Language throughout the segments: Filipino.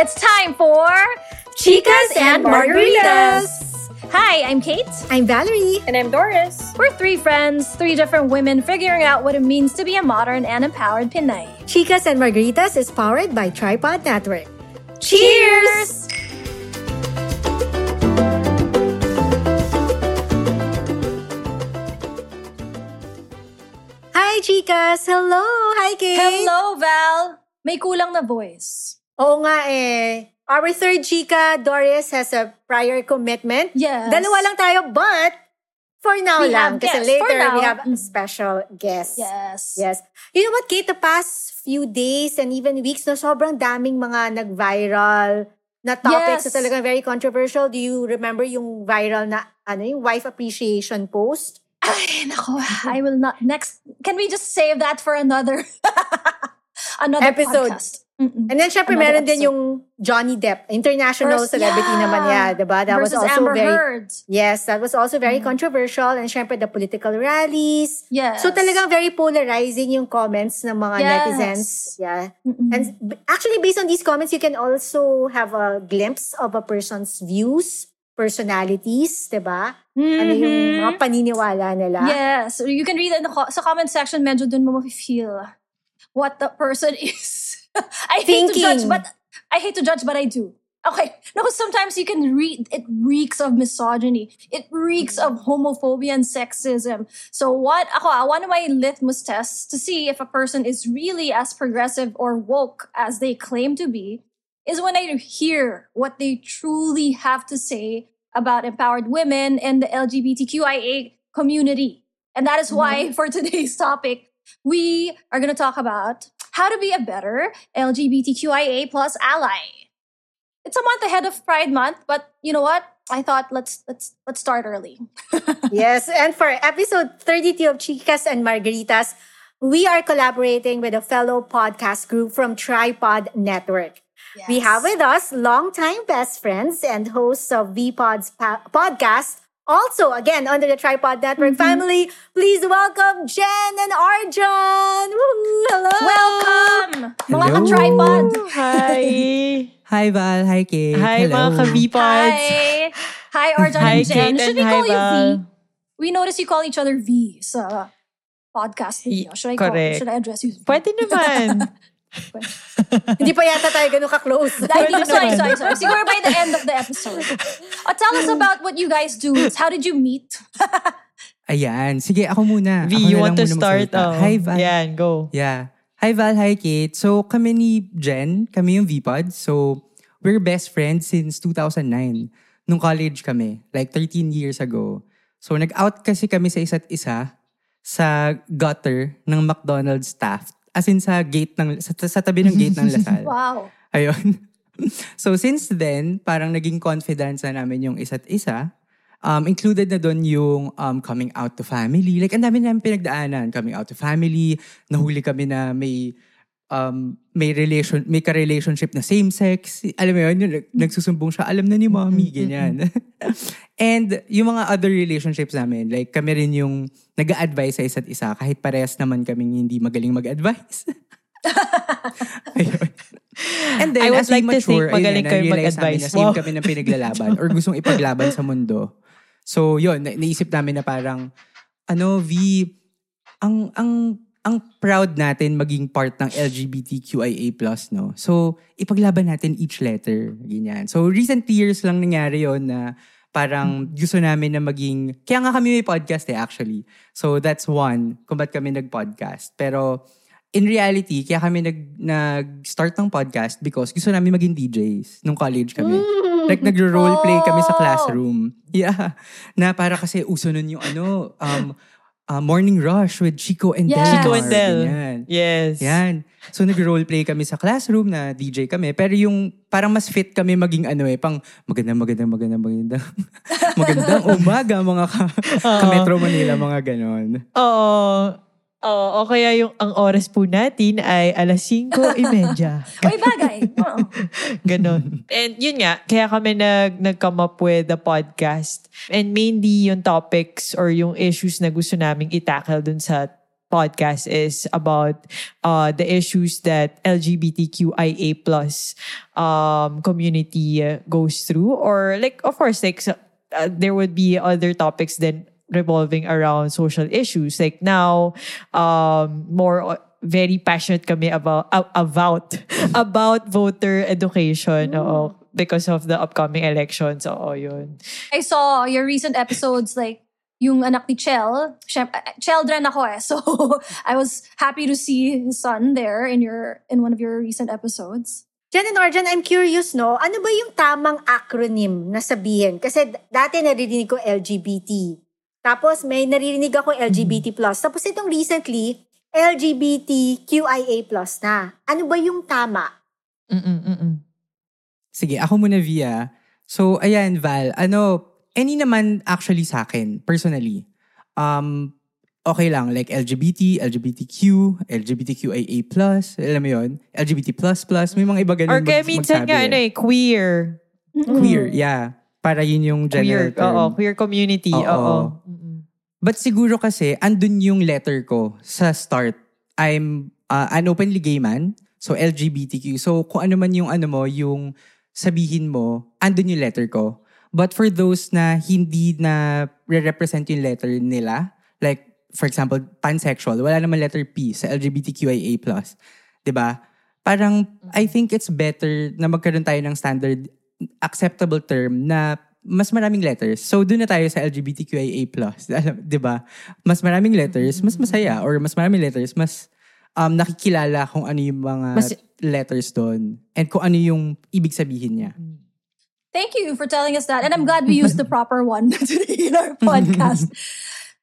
It's time for Chicas and Margaritas. Hi, I'm Kate. I'm Valerie. And I'm Doris. We're three friends, three different women figuring out what it means to be a modern and empowered Pinay. Chicas and Margaritas is powered by Tripod Network. Cheers! Hi, chicas! Hello! Hi, Kate! Hello, Val! May kulang na voice. Oo nga eh. Our third chica, Doris, has a prior commitment. Yes. Dalawa lang tayo, but for now We lang. Kasi guests. later, we have a special guest. Yes. Yes. You know what, Kate, the past few days and even weeks, no, sobrang daming mga nag-viral na topics Yes. na talagang very controversial. Do you remember yung viral na, ano, yung wife appreciation post? Ay, nako, I will not. Next, can we just save that for another another Episode. podcast? Mm-mm. And then, syempre, Another meron din episode. yung Johnny Depp, international First- celebrity yeah. naman niya, diba? That Versus was also Amber very, Heard. yes, that was also very Mm. controversial. And syempre, the political rallies. Yes. So, talagang very polarizing yung comments ng mga Yes. netizens. Yeah. Mm-mm. And actually, based on these comments, you can also have a glimpse of a person's views, personalities, diba? Ano yung Mhm. mga paniniwala nila. Yes. So you can read in the co- sa comment section, medyo dun mo feel what the person is. I hate to judge, but I hate to judge, but I do. Okay. No, sometimes you can read it reeks of misogyny. It reeks of homophobia and sexism. So what ako, one of my litmus tests to see if a person is really as progressive or woke as they claim to be is when I hear what they truly have to say about empowered women and the LGBTQIA community. And that is why mm-hmm. for today's topic, we are going to talk about how to be a better LGBTQIA plus ally. It's a month ahead of Pride Month, but you know what? I thought let's let's let's start early. Yes, and for episode 32 of Chicas and Margaritas, we are collaborating with a fellow podcast group from Tripod Network. We have with us longtime best friends and hosts of VPod's pa- podcast, also again under the Tripod Network mm-hmm. family. Please welcome Jen and Arjun. Woo! Hello. Welcome, mga Hello. ka-tripod. Hi! Hi Val, hi Kate. Hi Hello. mga ka-V-Pods! Hi, hi Arjun Hi and Jen. Kate Should and we hi call you V? We notice you call each other V So podcast ninyo. Should I call? Correct. Should I address you? V? Pwede naman. Hindi pa yata tayo ganun ka-close. Hindi, sorry, sorry, sorry. Siguro by the end of the episode. Oh, tell us about what you guys do. How did you meet? Ayan. Sige, ako muna. V, Ako you na want to start? magsalita. Oh. Hi Val. Yan, go. Yeah. Hi Val, hi Kate. So kami ni Jen, kami yung VPod. So we're best friends since 2009. Nung college kami, like 13 years ago. So nag-out kasi kami sa isa't isa sa gutter ng McDonald's staff. As in sa gate ng, sa, sa tabi ng gate ng Lasal. Wow. Ayun. so since then, parang naging confidence na namin yung isa't isa. Um, included na doon yung um, coming out to family. Like, ang dami namin pinagdaanan. Coming out to family. Nahuli kami na may um, may relation, may ka-relationship na same-sex. Alam mo yun, yung nag- nagsusumbong siya, alam na ni mommy, ganyan. And yung mga other relationships namin, like kami rin yung nag advise sa isa't isa kahit parehas naman kaming hindi magaling mag-advise. And then, I would as like to think mature, magaling na, kayo na-realize namin mag-advise. na same Wow. kami ng pinaglalaban or gustong ipaglaban sa mundo. So, yun, na- naisip namin na parang, ano, V, ang, ang, ang proud natin maging part ng LGBTQIA+, no? So, ipaglaban natin each letter, ganyan. So, recent years lang nangyari yon na parang gusto namin na maging, kaya nga kami may podcast eh, actually. So, that's one, kung ba't kami nag-podcast. Pero, in reality, kaya kami nag, nag-start ng podcast because gusto namin maging DJs nung college kami. Like, nagro-roleplay kami sa classroom. Yeah. Na para kasi uso nun yung ano, um, uh, Morning Rush with Chico and Yeah. Del. Chico and Del. Ganyan. Yes. Yan. So, nag-roleplay kami sa classroom na DJ kami. Pero yung parang mas fit kami maging ano eh, pang maganda, maganda, maganda, maganda. magandang umaga mga ka, ka Metro Manila, mga ganon. Oo. Oo. O kaya yung ang oras po natin ay alas 5.30. Uy, bagay. Oo. Ganon. And yun nga, kaya kami nag, nag-come up with the podcast. And mainly yung topics or yung issues na gusto naming itackle dun sa podcast is about uh, the issues that LGBTQIA plus um, community uh, goes through, or like of course like so- uh, there would be other topics then revolving around social issues. Like now, um, more o- very passionate kami about about about voter education. oo, because of the upcoming elections. Oo, yun. I saw your recent episodes like yung anak ni Chel. Siyem- uh, children ako eh. So I was happy to see his son there in your in one of your recent episodes. Jen and Arjan, I'm curious, no? Ano ba yung tamang acronym na sabihin? Kasi dati naririnig ko LGBT. Tapos may naririnig ako LGBT+. Tapos itong recently, LGBTQIA+. na. Ano ba yung tama? Mm-mm, mm-mm. Sige, ako muna via. So, ayan, Val. Ano, any naman actually sa akin, personally. Um, okay lang. Like LGBT, LGBTQ, LGBTQIA+, alam mo yun? LGBT++, may mga iba ganun Or kaya mag- minsan nga, eh. ano eh, queer. Queer, yeah. Para yun yung general Queer, term. oo, queer community. Oo. Oo. But siguro kasi, andun yung letter ko sa start. I'm uh, an openly gay man. So, LGBTQ. So, kung ano man yung ano mo, yung sabihin mo, andun yung letter ko. But for those na hindi na re-represent yung letter nila, like, for example, pansexual, wala naman letter P sa LGBTQIA+. ba? Parang, I think it's better na magkaroon tayo ng standard acceptable term na mas maraming letters. So, doon na tayo sa LGBTQIA+. 'Di ba? Mas maraming letters, mas masaya. Or mas maraming letters, mas um, nakikilala kung ano yung mga Mas- letters doon. And kung ano yung ibig sabihin niya. Thank you for telling us that. And I'm glad we used the proper one today in our podcast.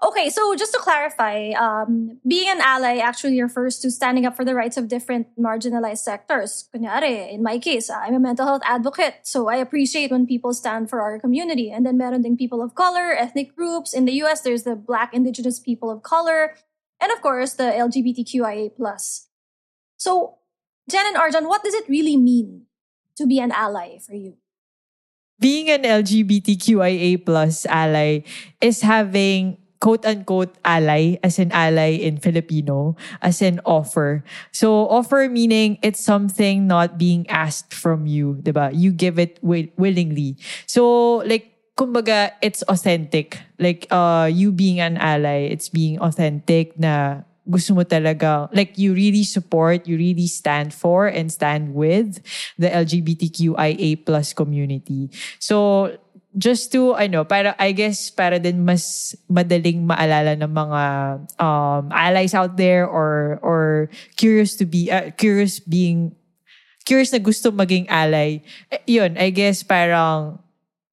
Okay, so just to clarify, um, being an ally actually refers to standing up for the rights of different marginalized sectors. Kunyari, in my case, I'm a mental health advocate, so I appreciate when people stand for our community. And then meron ding people of color, ethnic groups. In the US, there's the Black Indigenous people of color, and of course, the LGBTQIA+. So, Jen and Arjan, what does it really mean to be an ally for you? being an LGBTQIA plus ally is having quote unquote ally as an ally in Filipino as an offer. So offer meaning it's something not being asked from you, diba? You give it wi- willingly. So like kumbaga it's authentic. Like uh you being an ally, it's being authentic na gusto mo talaga, like you really support, you really stand for and stand with the LGBTQIA community. So, just to, ano, para, I guess, para din mas madaling maalala ng mga um, allies out there or, or curious to be, uh, curious being, curious na gusto maging ally. Eh, yun, I guess parang,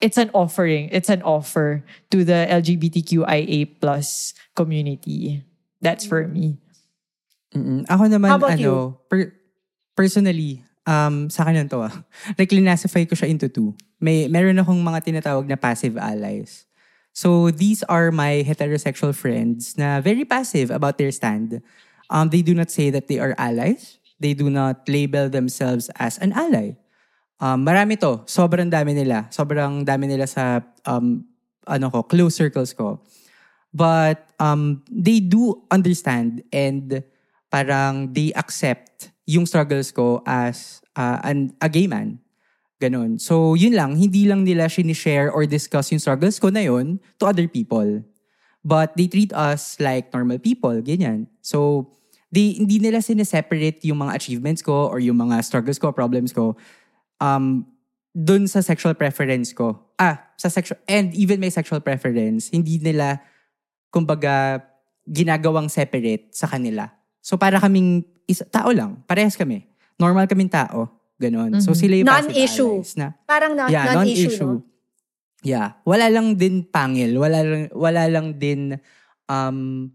it's an offering. It's an offer to the LGBTQIA plus community. That's for me. Mm-mm. Ako naman, How about ano, per- personally, um, sa akin to ah. Like, linasify ko siya into two. May, meron akong mga tinatawag na passive allies. So, these are my heterosexual friends na very passive about their stand. Um, they do not say that they are allies. They do not label themselves as an ally. Um, marami to. Sobrang dami nila. Sobrang dami nila sa um, ano ko, close circles ko. But um, they do understand and parang they accept yung struggles ko as uh, an, a gay man. Ganon. So, yun lang. Hindi lang nila sinishare or discuss yung struggles ko na yun to other people. But they treat us like normal people. Ganyan. So, they, hindi nila sineseparate yung mga achievements ko or yung mga struggles ko, problems ko um, dun sa sexual preference ko. Ah, sa sexual, and even may sexual preference, hindi nila, kumbaga, ginagawang separate sa kanila. So para kaming isa, tao lang, parehas kami. Normal kaming tao, ganon. So Mhm. sila yung passive Non-issue. allies na, Parang non- yeah, non-issue, non-issue. no? Yeah, wala lang din pangil, wala lang wala lang din um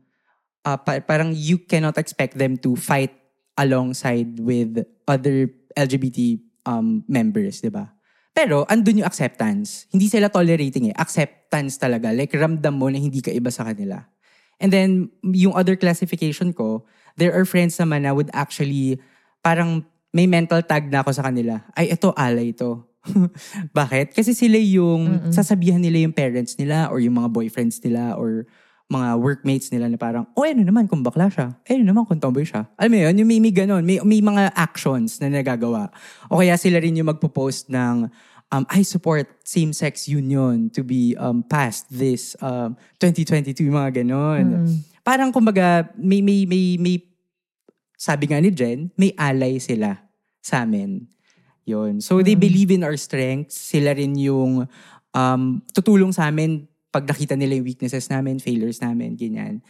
uh, pa- parang you cannot expect them to fight alongside with other LGBT um members, 'di ba? Pero andun yung acceptance. Hindi sila tolerating eh. Acceptance talaga. Like ramdam mo na hindi ka iba sa kanila. And then yung other classification ko, there are friends naman na would actually parang may mental tag na ako sa kanila. Ay, ito, alay ito. Bakit? Kasi sila yung sasabihan nila yung parents nila or yung mga boyfriends nila or mga workmates nila na parang, oh, ano naman kung bakla siya? Eh, ano naman kung tomboy siya? Alam mo yun, yung may, may ganun, may, may mga actions na nagagawa. O kaya sila rin yung magpo-post ng, um, I support same-sex union to be um, passed this um, 2022, yung mga ganun. Parang kumbaga, may, may, may, may, sabi nga ni Jen, may ally sila sa amin. Yun. So, they believe in our strengths. Sila rin yung um, tutulong sa amin pag nakita nila yung weaknesses namin, failures namin, ganyan.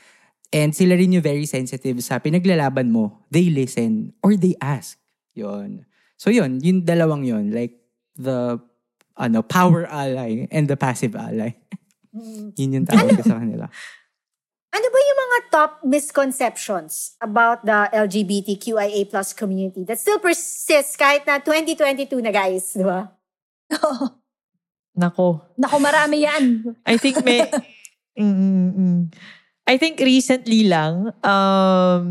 And sila rin yung very sensitive sa pinaglalaban mo. They listen or they ask. Yun. So yun, yung dalawang yun. Like the ano, power ally and the passive ally. yun yung tawag ko sa kanila. Ano ba yung mga top misconceptions about the LGBTQIA plus community that still persists kahit na 2022 na guys, di ba? Nako. Naku, marami yan. I think may... Mm, mm, mm. I think recently lang, um,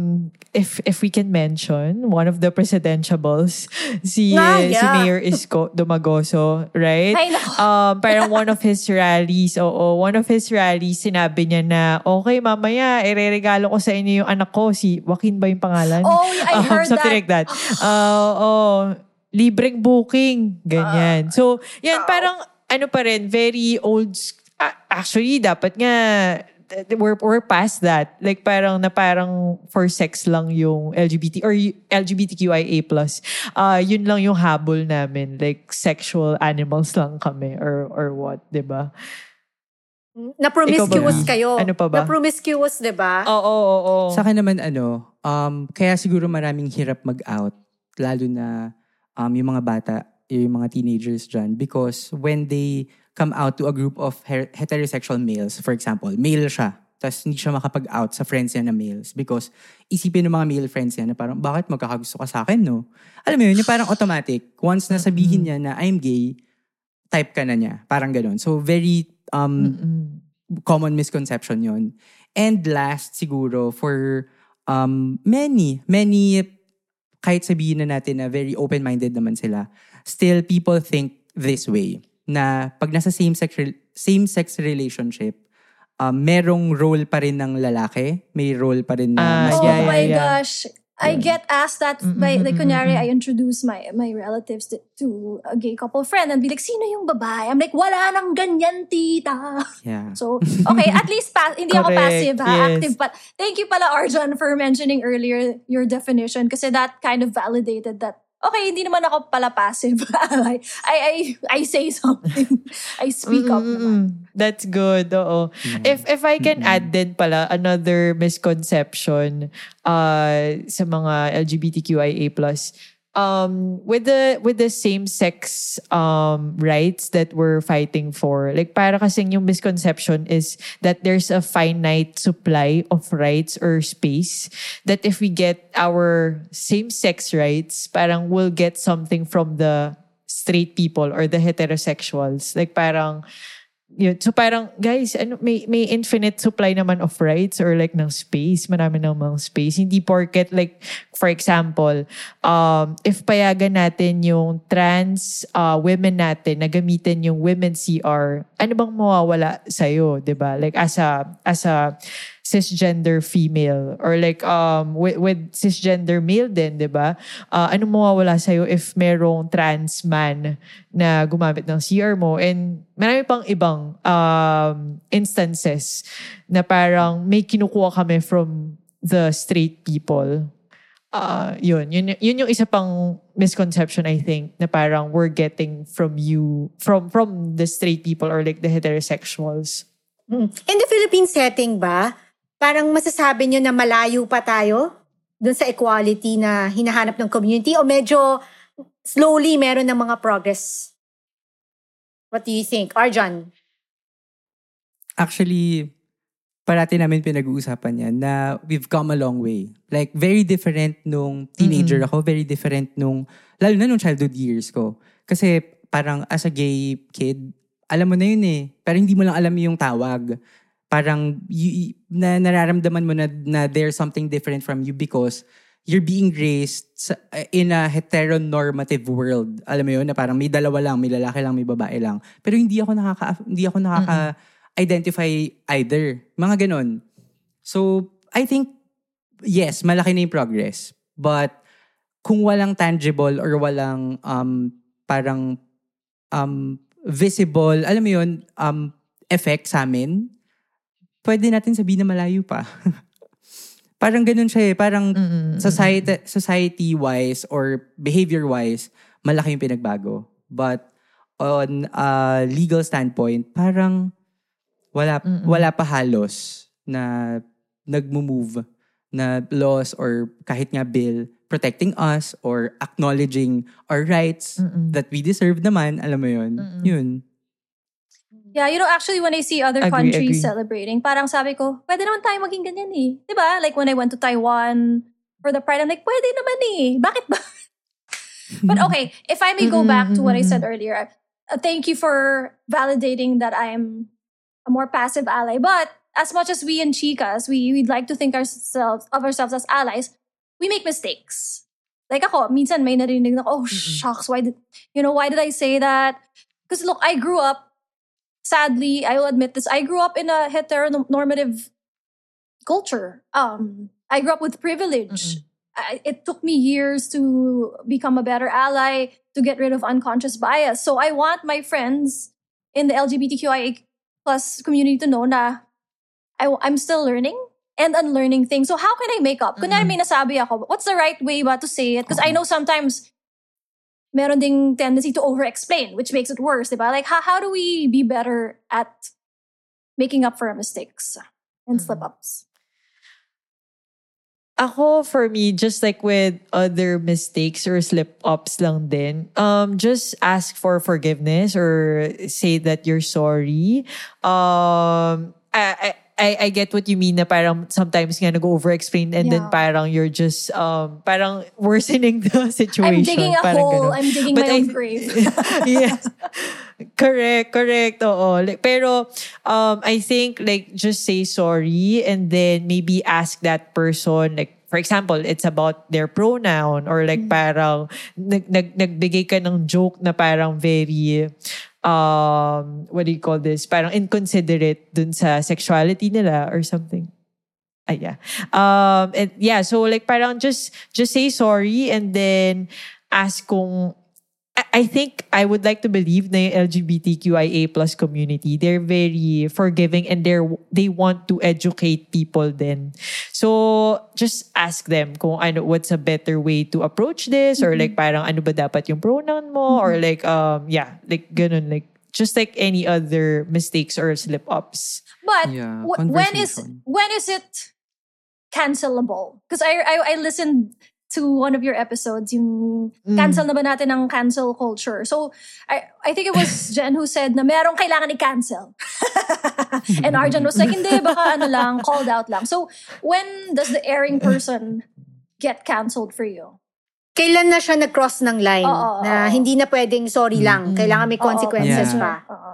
if if we can mention, one of the presidentiables, si, Ah, si yeah. Mayor Isko Dumagoso, right? Ay, naku. um, parang one of his rallies, oo, one of his rallies, sinabi niya na, okay, mamaya, ireregalo ko sa inyo yung anak ko, si Joaquin ba yung pangalan? Oh, I Um, heard something that. like that. Uh, oh, libreng booking, ganyan. so, yan, parang, ano pa rin, very old, actually, dapat nga, we're, we're past that. Like, parang, na parang for sex lang yung LGBT, or LGBTQIA+. Uh, yun lang yung habol namin. Like, sexual animals lang kami, or, or what, di ba? Na promiscuous kayo. Ano pa ba? Na promiscuous, di ba? Oo, oo, oo. Sa akin naman ano, um, kaya siguro maraming hirap mag-out, lalo na um, yung mga bata, yung mga teenagers dyan. Because when they come out to a group of her- heterosexual males, for example, male siya, tapos hindi siya makapag-out sa friends niya na males because isipin ng mga male friends niya na parang, bakit magkakagusto ka sa akin, no? Alam mo yun, yung parang automatic. Once na sabihin niya na I'm gay, type ka na niya. Parang ganun. So, very um, Mm. common misconception yon. And last, siguro, for um, many, many, kahit sabihin na natin na very open-minded naman sila, still people think this way, na pag nasa same-sex, same-sex relationship, um, merong role pa rin ng lalaki, may role pa rin ng Oh mas yeah, babae. my yeah. gosh. I get asked that by, like, kunyari, I introduce my my relatives to, to a gay couple friend and be like, sino yung babae? I'm like, wala nang ganyan, tita. Yeah. So, okay, at least pa- hindi ako Correct, passive, ha? yes. Active pa. Thank you pala, Arjan, for mentioning earlier your definition kasi that kind of validated that okay, hindi naman ako pala passive. I, I, I, say something. I speak up naman. That's good. Oo. If if I can add din pala another misconception uh sa mga LGBTQIA+ um with the with the same sex um rights that we're fighting for like para kasing yung misconception is that there's a finite supply of rights or space that if we get our same sex rights parang we'll get something from the straight people or the heterosexuals. Like parang yun. So parang, guys, ano, may, may infinite supply naman of rights or like ng space. Marami namang space. Hindi porket like, for example, um, if payagan natin yung trans uh, women natin na gamitin yung women CR, ano bang mawawala sa'yo, ba Like as a, as a cisgender female or like um with, with cisgender male din, 'di ba? Uh, ano mawawala sa if merong trans man na gumamit ng CR mo and marami pang ibang um instances na parang may kinukuha kami from the straight people. Uh, yun, yun, yun yung isa pang misconception I think na parang we're getting from you from from the straight people or like the heterosexuals. Mm. In the Philippine setting ba, parang masasabi nyo na malayo pa tayo dun sa equality na hinahanap ng community o medyo slowly meron ng mga progress? What do you think? Arjan? Actually, parati namin pinag-uusapan yan na we've come a long way. Like, very different nung teenager ako, very different nung, lalo na nung childhood years ko. Kasi parang as a gay kid, alam mo na yun eh. Pero hindi mo lang alam yung tawag. Parang y- y- na nararamdaman mo na, na there's something different from you because you're being raised in a heteronormative world. Alam mo yun, na parang may dalawa lang, may lalaki lang, may babae lang. Pero hindi ako nakaka, hindi ako nakaka, identify either. Mga ganon. So, I think, yes, malaki na yung progress. But, kung walang tangible or walang um, parang um, visible, alam mo yun, um, effect sa amin, pwede natin sabihin na malayo pa. parang ganun siya eh. Parang society, society-wise or behavior-wise, malaki yung pinagbago. But on a legal standpoint, parang wala, wala pa halos na nagmo-move na laws or kahit nga bill protecting us or acknowledging our rights that we deserve naman, alam mo yun, yun. Yeah, you know, actually, when I see other Agree, countries agree. celebrating, parang sabi ko, pwede naman tayo maging ganyan eh. Di ba? Like when I went to Taiwan for the Pride, I'm like, pwede naman eh. Bakit ba? but okay, if I may go back to what I said earlier, uh, thank you for validating that I'm a more passive ally. But as much as we in Chicas, we, we'd like to think ourselves of ourselves as allies, we make mistakes. Like ako, minsan may narinig na ako, oh, shucks, why did, you know, why did I say that? Because look, I grew up, sadly, I will admit this, I grew up in a heteronormative culture. Um, I grew up with privilege. I, it took me years to become a better ally, to get rid of unconscious bias. So I want my friends in the LGBTQIA plus community to know na I, I'm still learning and unlearning things. So how can I make up? Kunwari may nasabi ako, what's the right way ba to say it? Because I know sometimes meron ding tendency to over-explain, which makes it worse, diba? Like, how, how do we be better at making up for our mistakes and slip-ups? Ako, for me, just like with other mistakes or slip-ups lang din, um, just ask for forgiveness or say that you're sorry. Um, I, I, I I get what you mean na parang sometimes nga nag-over-explain and then Yeah. parang you're just, um, parang worsening the situation. I'm digging a parang hole. ganun. I'm digging But my I- own grave. yeah. Correct, correct. Oo. Like, pero um, I think like just say sorry and then maybe ask that person like for example, it's about their pronoun or like parang nag, nag, nagbigay ka ng joke na parang very um what do you call this? Parang inconsiderate dun sa sexuality nila or something. Ah, yeah. Um, and yeah, so like parang just just say sorry and then ask kung I- I think I would like to believe the LGBTQIA plus community, they're very forgiving and they're they want to educate people then. So just ask them kung ano what's a better way to approach this or like parang ano ba dapat yung pronoun mo or like um yeah, like ganun like just like any other mistakes or slip ups. But Yeah, wh- when is when is it cancelable? Because I, I I listened to one of your episodes, yung cancel na ba natin ang cancel culture. So I I think it was Jen who said na merong kailangan i-cancel. and Arjan was like, hindi, baka ano lang, called out lang. So when does the airing person get canceled for you? Kailan na siya nag-cross ng line Oo, na oo. hindi na pwedeng sorry lang. Kailangan may Oo, consequences Yeah. pa. Oo.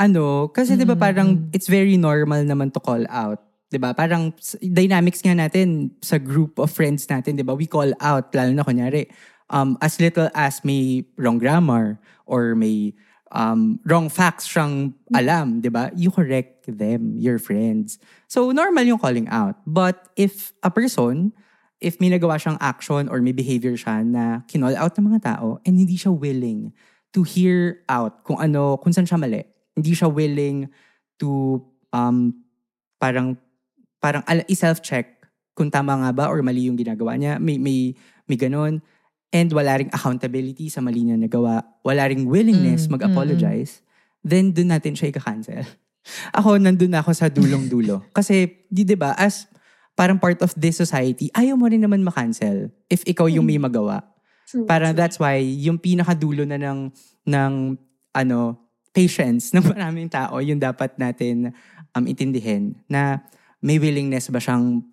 ano, kasi 'di ba parang it's very normal naman to call out. 'Di ba? Parang dynamics nga natin sa group of friends natin, 'di ba? We call out lalo na kunyari um as little as may wrong grammar or may um wrong facts siyang alam, 'di ba? You correct them, your friends. So normal yung calling out. But if a person if may nagawa siyang action or may behavior siya na kinall out ng mga tao and hindi siya willing to hear out kung ano, kung saan siya mali. Hindi siya willing to um, parang parang i-self-check kung tama nga ba or mali yung ginagawa niya. May, may, may ganun. And wala ring accountability sa mali niya nagawa. Wala ring willingness mag-apologize. Then, dun natin siya i-cancel. ako, nandun na ako sa dulong-dulo. Kasi, di di ba, as parang part of this society, ayaw mo rin naman ma-cancel if ikaw yung may magawa. True. Parang that's why yung pinakadulo na ng ng ano patience ng maraming tao yung dapat natin um intindihin na may willingness ba siyang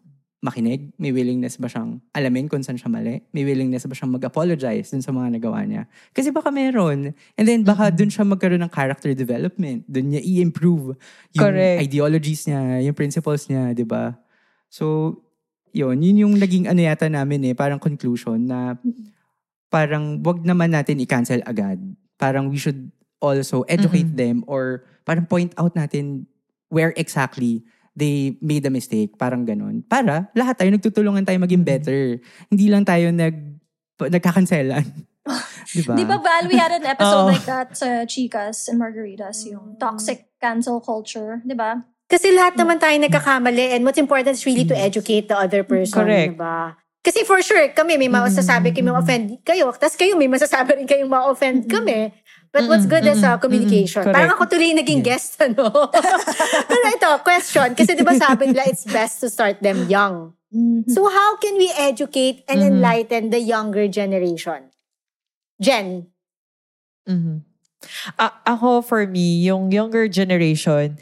makinig? May willingness ba siyang alamin kung saan siya mali? May willingness ba siyang mag-apologize dun sa mga nagawa niya? Kasi baka meron. And then baka dun siya magkaroon ng character development. Dun niya i-improve yung Correct. ideologies niya, yung principles niya, di ba? So, yun. Yun yung naging ano yata namin eh, parang conclusion na parang wag naman natin i-cancel agad. Parang we should also educate them or parang point out natin where exactly they made a mistake. Parang ganun. Para lahat tayo nagtutulungan tayo maging better. Hindi lang tayo nag nagkakanselan. diba? Di ba, Val, we had an episode Oo. like that sa Chicas and Margaritas, yung toxic cancel culture, di ba? Kasi lahat naman tayo nagkakamali and what's important is really to educate the other person. Correct. Diba? Kasi for sure, kami may masasabi kami ma-offend kayo. Tapos kayo may masasabi rin kayong ma-offend kami. But what's good is uh, communication. Correct. Parang ako tuloy naging guest, ano? Pero ito, question. Kasi di ba sabi nila, it's best to start them young. Mhm. So how can we educate and enlighten the younger generation? Jen, Mhm. A- ako, for me, yung younger generation,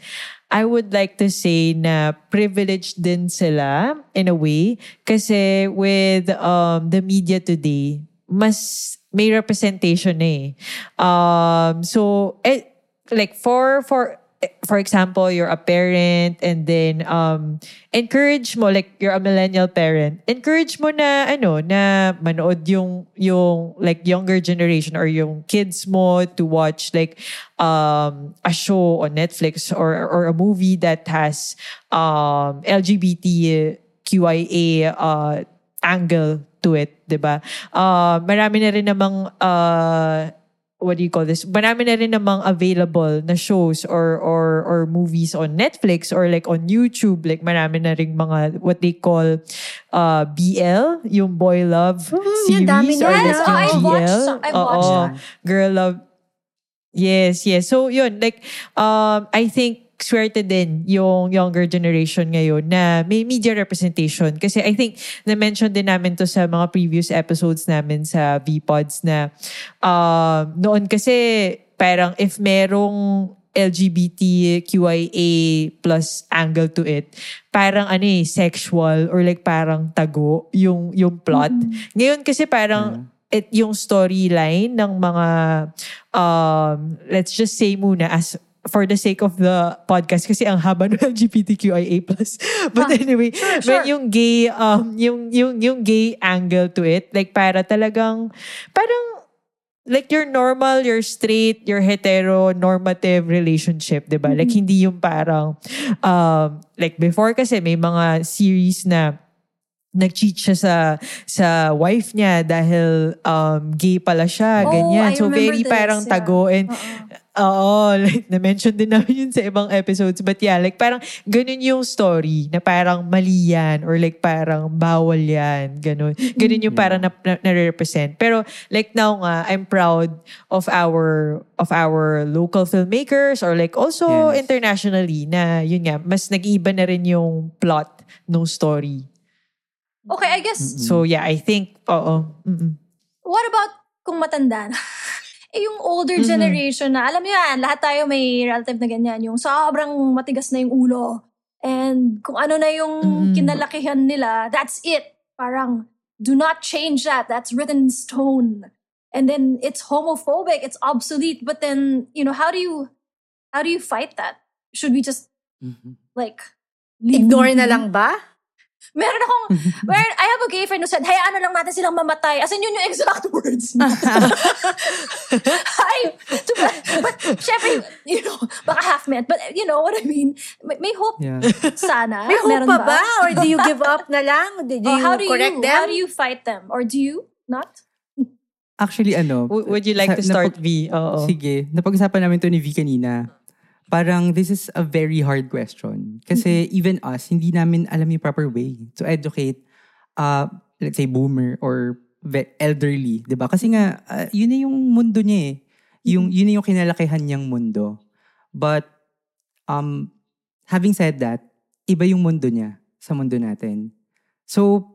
I would like to say na privileged din sila in a way. Kasi with um, the media today, mas may representation na eh. Um, so, eh, like for, for, for example, you're a parent and then um, encourage mo, like you're a millennial parent, encourage mo na ano, na manood yung, yung like younger generation or yung kids mo to watch like um, a show on Netflix or, or a movie that has um, LGBTQIA uh, angle to it, 'di ba? Uh, marami na rin namang uh, what do you call this? Marami na rin namang available na shows or or or movies on Netflix or like on YouTube. Like marami na ring mga what they call uh, BL, yung boy love dami series na. or Yes, like oh, yung GL. watched some- I've watched that. girl love. Yes, yes. So yun, like um I think swerte din yung younger generation ngayon na may media representation. Kasi I think na-mention din namin to sa mga previous episodes namin sa V-Pods na um, noon kasi parang if merong LGBTQIA plus angle to it, parang ano eh, sexual or like parang tago yung, yung plot. Ngayon kasi parang it yung storyline ng mga um let's just say muna as for the sake of the podcast kasi ang haba ng LGBTQIA+. But anyway, when yung gay um yung yung yung gay angle to it, like para talagang parang like your normal, your straight, your heteronormative relationship, 'di ba? Like hindi yung parang um like before kasi may mga series na nag-cheat siya sa sa wife niya dahil um gay pala siya, Oh, ganyan. I so very this, parang yeah. tago and Oo, like, na-mention din namin yun sa ibang episodes. But yeah, like, parang ganun yung story na parang mali yan or like parang bawal yan. Ganun. Ganun yung parang na, na, na-represent. Pero like now nga, I'm proud of our of our local filmmakers or like also Yes. internationally na yun nga, mas nag-iiba na rin yung plot ng story. Okay, I guess, So yeah, I think, oo. Mm-mm. what about kung matanda na? eh, yung older generation na, alam mo yan, lahat tayo may relative na ganyan, yung sobrang matigas na yung ulo. And kung ano na yung Mm-mm. kinalakihan nila, that's it. Parang, do not change that. That's written in stone. And then it's homophobic, it's obsolete. But then, you know, how do you, how do you fight that? Should we just, Mhm. like, ignore na lang ba? Meron akong, meron, I have a gay friend who said, hayaan na lang natin silang mamatay. As in, yun yung exact words niya. Ay, but, syempre, you know, baka half meant. But, you know what I mean? May, may hope Yeah. sana. May hope Meron pa ba? Or do you give up na lang? Do, do Or you how do correct you, them? how do you fight them? Or do you not? Actually, ano, W- would you like sa- to start, napag- V? Oo. Sige, napag-usapan namin to ni V kanina. Parang this is a very hard question. Kasi even us, hindi namin alam yung proper way to educate, uh, let's say, boomer or elderly. 'di ba Kasi nga, uh, yun na yung mundo niya eh. Yung, yun na yung kinalakihan niyang mundo. But, um, having said that, iba yung mundo niya sa mundo natin. So,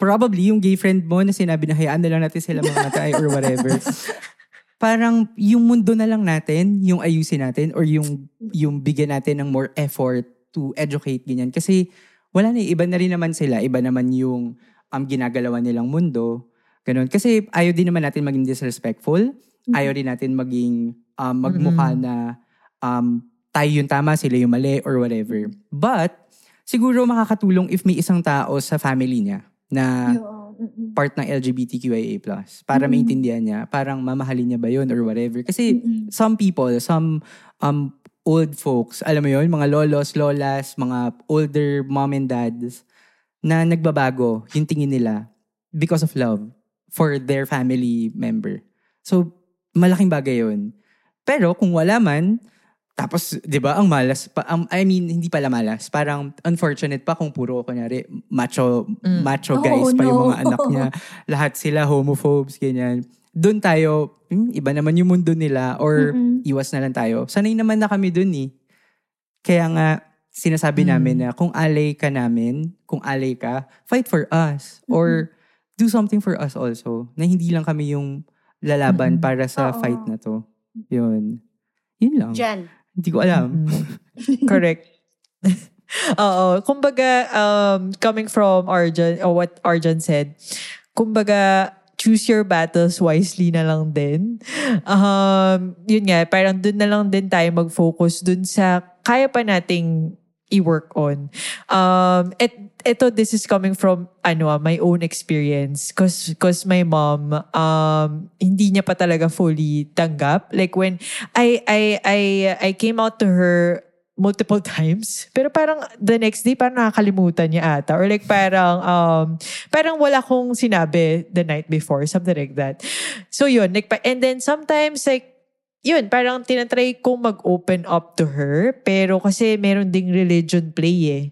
probably yung gay friend mo na sinabi na hayaan na lang natin sila mamatay or whatever. Parang yung mundo na lang natin, yung ayusin natin or yung yung bigyan natin ng more effort to educate ganyan kasi wala na iba na rin naman sila, iba naman yung um, ginagalawan nilang mundo. Ganun. Kasi ayaw din naman natin maging disrespectful. Ayaw din natin maging um, magmukha na um, tayo yung tama, sila yung mali or whatever. But siguro makakatulong if may isang tao sa family niya na Yung- Mm-mm. part ng LGBTQIA+. Para Mm. maintindihan niya, parang mamahalin niya ba yun or whatever. Kasi Mm-mm. some people, some um old folks, alam mo yun, mga lolos, lolas, mga older mom and dads, na nagbabago yung tingin nila because of love for their family member. So, malaking bagay yun. Pero kung wala man, tapos, di ba, ang malas pa, um, I mean, hindi pala malas, parang unfortunate pa kung puro, kunyari, macho, Mm. macho Oh, guys pa yung no. mga anak niya. Lahat sila homophobes, ganyan. Doon tayo, hmm, iba naman yung mundo nila, or Mm-mm. iwas na lang tayo. Sanay naman na kami dun eh. Kaya nga, sinasabi Mm. namin na kung alay ka namin, kung alay ka, fight for us. Or do something for us also. Na hindi lang kami yung lalaban Mm-mm. para sa Oo. fight na to. Yun. Yun lang. Jen. Hindi ko alam. Mm. Correct. Oo. Kumbaga, um, coming from Arjun, or what Arjun said, kumbaga, choose your battles wisely na lang din. Um, yun nga, parang dun na lang din tayo mag-focus dun sa kaya pa nating i-work on. Um, et, ito, this is coming from ano, ah, my own experience. Cause, cause my mom, um, hindi niya pa talaga fully tanggap. Like when I, I, I, I came out to her multiple times. Pero parang the next day, parang nakakalimutan niya ata. Or like parang, um, parang wala kong sinabi the night before. Something like that. So yun. Like, and then sometimes like, yun, parang tinatry kong mag-open up to her. Pero kasi meron ding religion play eh.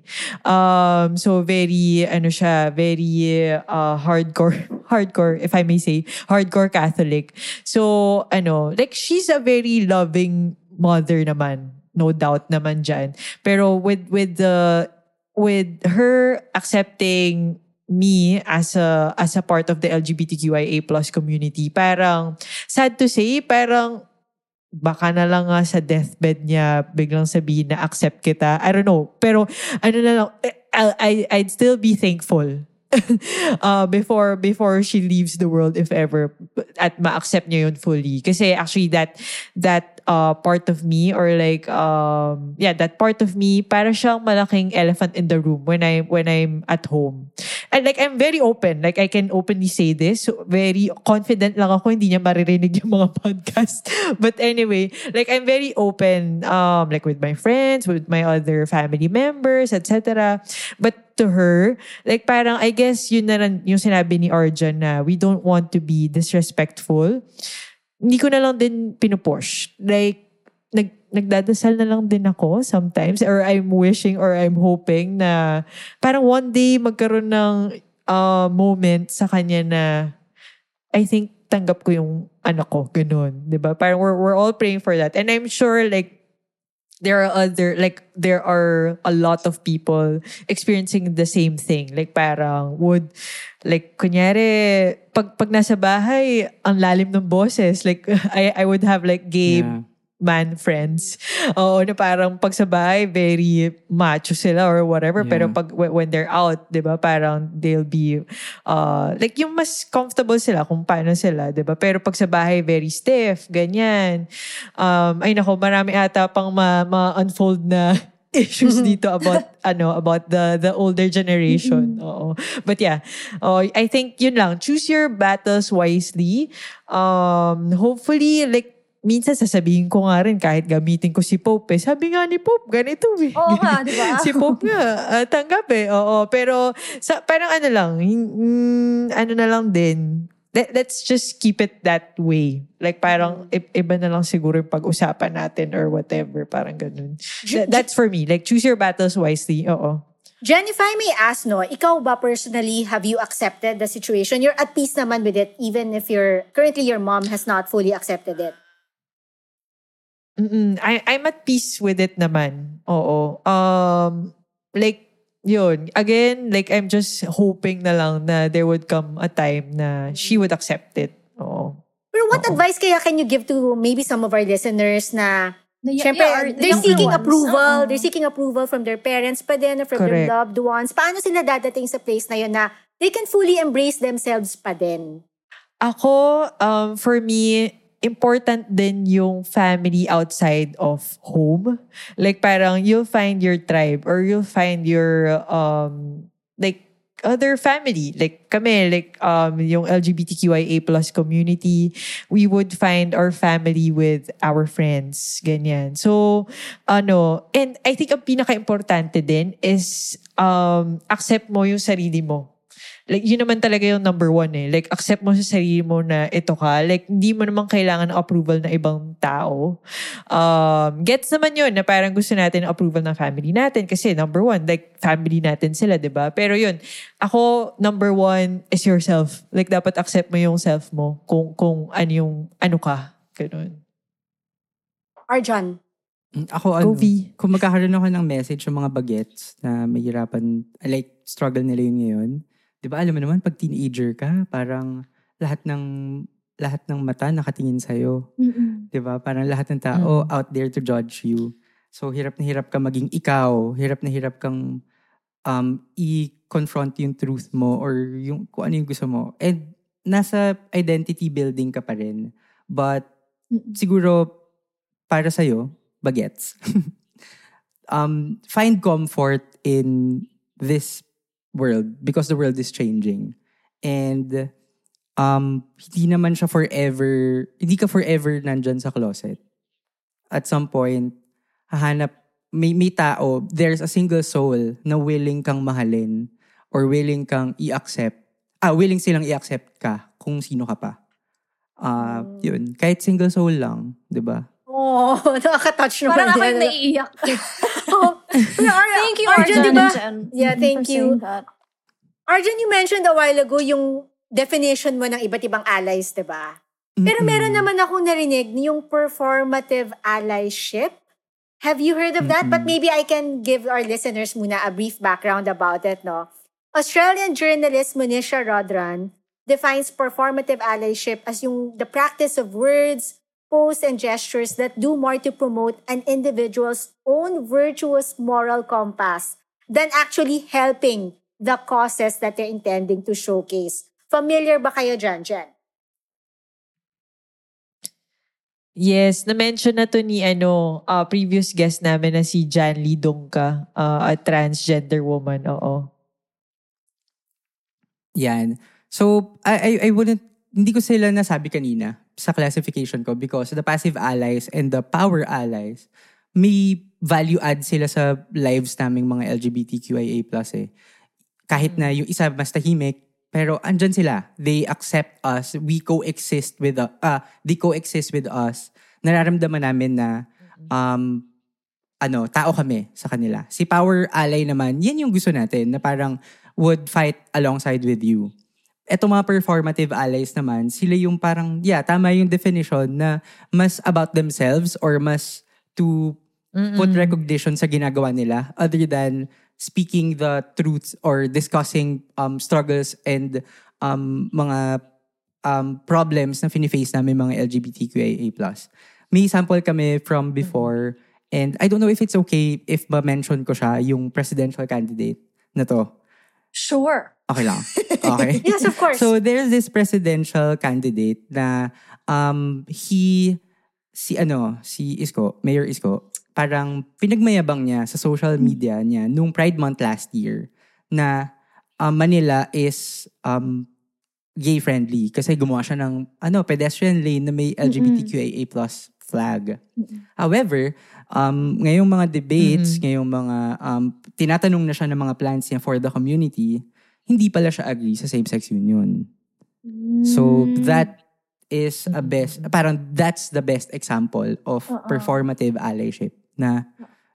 Um, so very, ano siya, very uh, hardcore, hardcore, if I may say, hardcore Catholic. So, ano, like she's a very loving mother naman. No doubt naman dyan. Pero with, with the, with her accepting me as a as a part of the LGBTQIA plus community parang sad to say parang baka na lang nga sa deathbed niya biglang sabihin na accept kita. I don't know. Pero ano na lang, I, I, I'd still be thankful uh, before before she leaves the world if ever at ma-accept niya yun fully. Kasi actually that that uh, part of me or like um yeah that part of me para siyang malaking elephant in the room when I when I'm at home. And like I'm very open. Like I can openly say this. Very confident lang ako hindi niya maririnig yung mga podcast. But anyway, like I'm very open um like with my friends, with my other family members, etc. But to her, like parang I guess yun na lang yung sinabi ni Arjan na we don't want to be disrespectful. Hindi ko na lang din pinupush. Like, nagdadasal na lang din ako sometimes or I'm wishing or I'm hoping na parang one day magkaroon ng uh, moment sa kanya na I think tanggap ko yung anak ko. Ganun. ba Parang we're, we're all praying for that. And I'm sure like there are other like there are a lot of people experiencing the same thing like parang would like kunyari pag pag nasa bahay ang lalim ng boses like I I would have like gay Yeah. Man friends oo na parang pag sa bahay very macho sila or whatever Yeah. pero pag when they're out 'di ba parang they'll be uh like yung mas comfortable sila kung paano sila 'di ba pero pag sa bahay very stiff ganyan um ay nako marami ata pang ma, ma-unfold na issues dito about ano about the the older generation. Oo. But yeah, oh, I think yun lang. Choose your battles wisely. Um hopefully like minsan sasabihin ko nga rin kahit gamitin ko si Pope eh. Sabi nga ni Pope, ganito eh. Oo nga, di ba? si Pope nga, ah, tanggap eh. Oo, pero sa, parang ano lang, mm, ano na lang din, let, let's just keep it that way. Like parang i- iba na lang siguro yung pag-usapan natin or whatever, parang ganun. That- that's for me. Like choose your battles wisely. Oo. Jen, if I may ask, no, ikaw ba personally, have you accepted the situation? You're at peace naman with it, even if you're, currently your mom has not fully accepted it. Mm-mm. I, I'm at peace with it naman. Oo. Um, like, yun. Again, like, I'm just hoping na lang na there would come a time na she would accept it. Oo. Pero what Oo. advice kaya can you give to maybe some of our listeners na The- Siyempre, yeah, the they're seeking ones. approval. Oo. They're seeking approval from their parents pa din or from their Correct. loved ones. Paano sila dadating sa place na yun na they can fully embrace themselves pa din? Ako, um, for me, important din yung family outside of home. Like parang you'll find your tribe or you'll find your um like other family. Like kami, like um, yung LGBTQIA plus community, we would find our family with our friends. Ganyan. So, ano, and I think ang pinaka-importante din is um, accept mo yung sarili mo. Like, yun naman talaga yung number one eh. Like, accept mo sa sarili mo na ito ka. Like, hindi mo naman kailangan ng approval ng ibang tao. Um, gets naman yun na parang gusto natin approval ng family natin. Kasi number one, like, family natin sila, di ba? Pero yun, ako, number one is yourself. Like, dapat accept mo yung self mo kung, kung ano yung, ano ka. Ganun. Arjan. Mm, Ako ano, Go, V. kung magkakaroon ako ng message sa mga bagets na mahirapan, like, struggle nila yun ngayon, di ba alam mo naman, pag teenager ka, parang lahat ng lahat ng mata nakatingin sa'yo. Mm-mm. Di ba? Parang lahat ng tao out there to judge you. So, hirap na hirap ka maging ikaw. Hirap na hirap kang um, i-confront yung truth mo or yung kung ano yung gusto mo. And nasa identity building ka pa rin. But siguro para sa'yo, bagets. um, find comfort in this world because the world is changing. And um, hindi naman siya forever, hindi ka forever nandyan sa closet. At some point, hahanap, may, may tao, there's a single soul na willing kang mahalin or willing kang i-accept. Ah, willing silang i-accept ka kung sino ka pa. Ah, yun. Kahit single soul lang, di ba? Oh, nakaka-touch naman. Parang ako yan. yung naiiyak. Oh, Ar- Thank you, Arjan, Arjan di ba? and Jen, Yeah, thank you. Arjan, you mentioned a while ago yung definition mo ng iba't ibang allies, di ba? Pero meron naman akong narinig yung performative allyship. Have you heard of that? But maybe I can give our listeners muna a brief background about it, no? Australian journalist Monisha Rodran defines performative allyship as yung the practice of words, posts, and gestures that do more to promote an individual's own virtuous moral compass than actually helping the causes that they're intending to showcase. Familiar ba kayo dyan, Jen? Yes, na-mention na to ni ano, uh, previous guest namin na si Jan Lee Dongka, uh, a transgender woman. Oo. Yan. So, I, I, I wouldn't, hindi ko sila nasabi kanina sa classification ko because the passive allies and the power allies, may value add sila sa lives naming mga LGBTQIA+. Eh. Kahit na yung isa mas tahimik, pero andyan sila. They accept us. We coexist with, uh, ah, they coexist with us. Nararamdaman namin na um, ano, tao kami sa kanila. Si Power Ally naman, yan yung gusto natin na parang would fight alongside with you. Eto mga performative allies naman, sila yung parang, yeah, tama yung definition na mas about themselves or mas to put recognition sa ginagawa nila other than speaking the truths or discussing um, struggles and um, mga um, problems na fini-face namin mga LGBTQIA+. May sample kami from before and I don't know if it's okay if ma-mention ko siya, yung presidential candidate na to. Sure. Okay lang. Okay. Yes, of course. So there's this presidential candidate na um he si ano, si Isko, Mayor Isko, parang pinagmayabang niya sa social media niya nung Pride Month last year na um, Manila is um gay friendly kasi gumawa siya ng ano pedestrian lane na may LGBTQIA+ flag. However, um, ngayong mga debates, ngayong mga um, tinatanong na siya ng mga plans niya for the community, hindi pala siya agree sa same-sex union. So that is a best, parang that's the best example of performative allyship na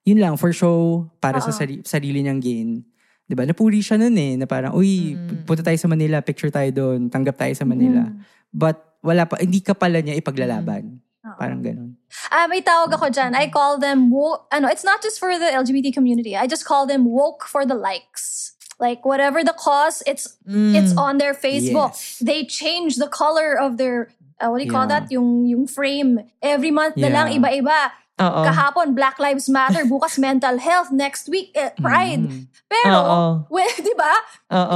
yun lang, for show, para sa sari- sarili niyang gain. Di ba? Napuri siya nun eh, na parang, uy, punta tayo sa Manila, picture tayo doon, tanggap tayo sa Manila. But wala pa, hindi ka pala niya ipaglalaban. Parang ganun. Ah, may tawag ako dyan. I call them woke. Ano, it's not just for the LGBT community. I just call them woke for the likes. Like whatever the cause, it's it's on their Facebook. Yes. They change the color of their uh, what do you call Yeah. that? Yung yung frame. Every month na lang Yeah. iba-iba. Oo. Kahapon Black Lives Matter, bukas mental health, next week eh, pride. Mm. Pero well, 'di ba?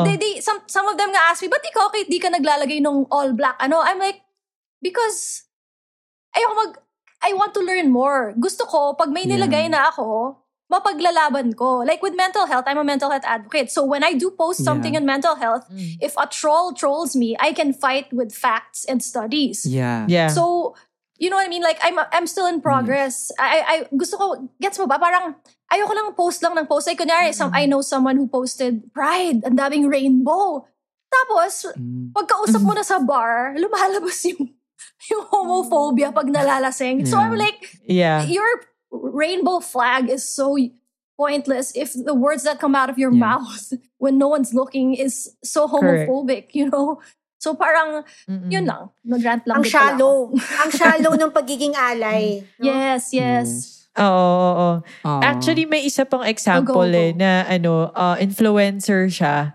They, they, some some of them nga ask me, "Ba't ikaw okay, di ka naglalagay nung all black?" Ano? I'm like, because ayoko mag I want to learn more. Gusto ko pag may Yeah. nilagay na ako, mapaglalaban ko. Like with mental health, I'm a mental health advocate. So when I do post something Yeah. in mental health, Mm. if a troll trolls me, I can fight with facts and studies. Yeah. Yeah. So, you know what I mean? Like, I'm I'm still in progress. I, I, gusto ko, gets mo ba? Parang, ayoko lang post lang ng post. Like, kunyari, some, I know someone who posted pride, ang daming rainbow. Tapos, Mm. pagkausap mo na sa bar, lumalabas yung, yung homophobia pag nalalasing. So, I'm Yeah. like, yeah. your rainbow flag is so pointless if the words that come out of your Yeah. mouth when no one's looking is so Correct. homophobic, you know? So parang, Mm-mm. yun lang. Nag-rant lang Ang shallow. ang shallow ng pagiging alay. no? Yes, yes. Oo, oo, oo. Aw. Actually, may isa pang example Go, go, go. eh, na ano, uh, influencer siya.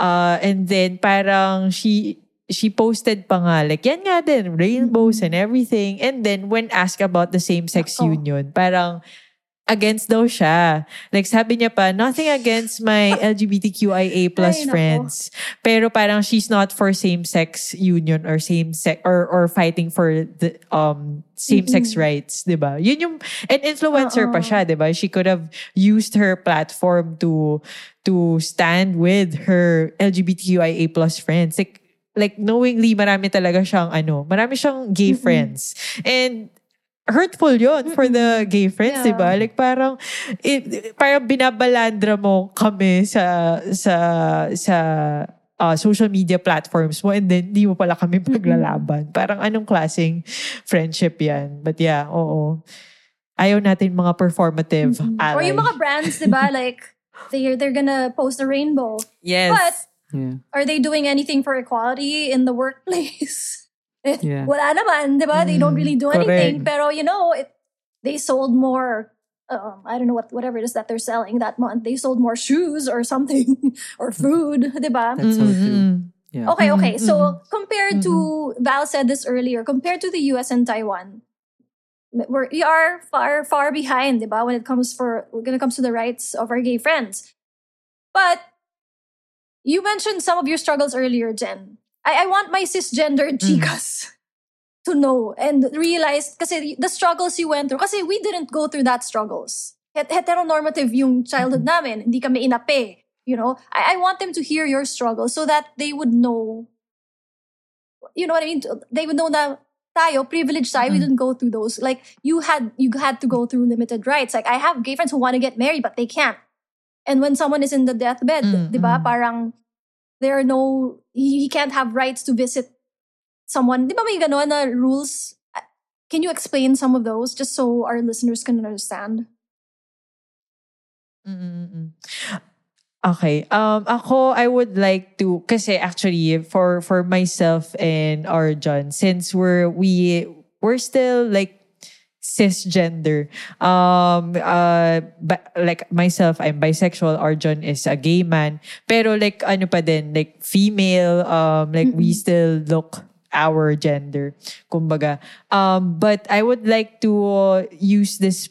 Uh, and then parang she she posted pa nga, like, yan nga din, rainbows and everything. And then, when asked about the same-sex Nako. union, parang, against daw siya. Like, sabi niya pa, nothing against my LGBTQIA plus Ay, nako. friends. Pero parang she's not for same-sex union or same-sex, or, or fighting for the um same-sex rights, di ba? Yun yung, and influencer pa Oo. siya, di ba? She could have used her platform to to stand with her LGBTQIA plus friends. Like, like knowingly, marami talaga siyang ano, marami siyang gay friends. And hurtful yon for the gay friends, Yeah. di ba? Like parang, it, parang binabalandra mo kami sa, sa, sa uh, social media platforms mo and then di mo pala kami paglalaban. Parang anong klaseng friendship yan? But yeah, oo. Ayaw natin mga performative Or ally. yung mga brands, di ba? Like, they're, they're gonna post a rainbow. yes. But, Yeah. are they doing anything for equality in the workplace? Yeah. Wala naman, di ba? They don't Mm, really do correct. anything. Pero, you know, it, they sold more, um, I don't know what whatever it is that they're selling that month. They sold more shoes or something, or food, di ba? That's so true. Yeah. Okay, okay. Mhm, So, compared to, Val said this earlier, compared to the US and Taiwan, we're, we are far, far behind, di ba? When it comes for, when it comes to the rights of our gay friends. But, you mentioned some of your struggles earlier, Jen. I, I want my cisgendered chicas to know and realize, kasi the struggles you went through, kasi we didn't go through that struggles. Het- heteronormative yung childhood namin, hindi kami inape. You know, I, I want them to hear your struggle so that they would know, you know what I mean? They would know na tayo, privileged tayo, we Mm. didn't go through those. Like, you had, you had to go through limited rights. Like, I have gay friends who want to get married, but they can't. And when someone is in the deathbed, Mm, di ba, mm. parang, there are no, he, he can't have rights to visit someone. Di ba may gano'n na rules? Can you explain some of those just so our listeners can understand? Mm-mm-mm. Okay. Um ako I would like to kasi actually for for myself and Arjun since we're we we're still like cisgender. Um uh like myself I'm bisexual. Arjun is a gay man. Pero like ano pa din like female um like we still look our gender. Kumbaga. Um but I would like to uh, use this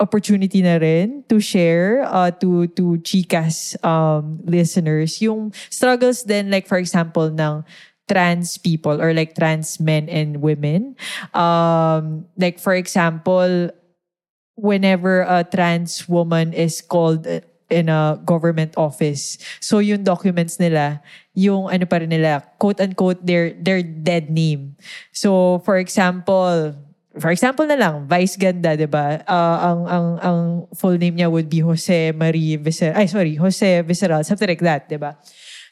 opportunity na rin to share uh, to to chicas um, listeners. Yung struggles then like for example ng trans people or like trans men and women um like for example whenever a trans woman is called in a government office so yung documents nila yung ano pa rin nila quote unquote their their dead name so for example for example na lang, Vice Ganda, 'di ba? Uh, ang ang ang full name niya would be Jose Marie Viceral. Ay, sorry, Jose Viceral, something like that, 'di ba?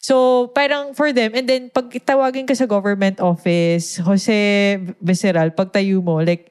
So, parang for them, and then pag tawagin ka sa government office, Jose Viceral, pag tayo mo, like,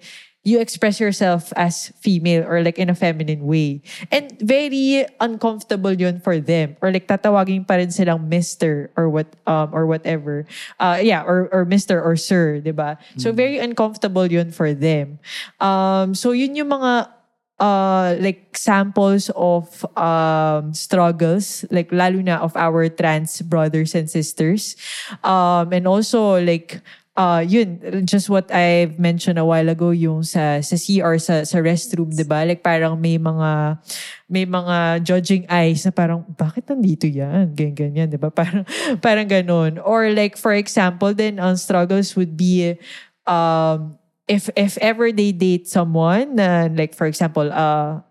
you express yourself as female or like in a feminine way. And very uncomfortable yun for them. Or like tatawagin pa rin silang Mr. or what um or whatever. Uh yeah, or or Mr. or Sir, 'di ba? So very uncomfortable yun for them. Um so yun yung mga uh like samples of um struggles like lalo na of our trans brothers and sisters. Um and also like uh yun just what I've mentioned a while ago yung sa sa CR sa sa restroom 'di ba? Like parang may mga may mga judging eyes na parang bakit nandito yan? Ganyan ganyan 'di ba? Parang parang ganun. Or like for example then ang struggles would be um if if ever they date someone na like for example uh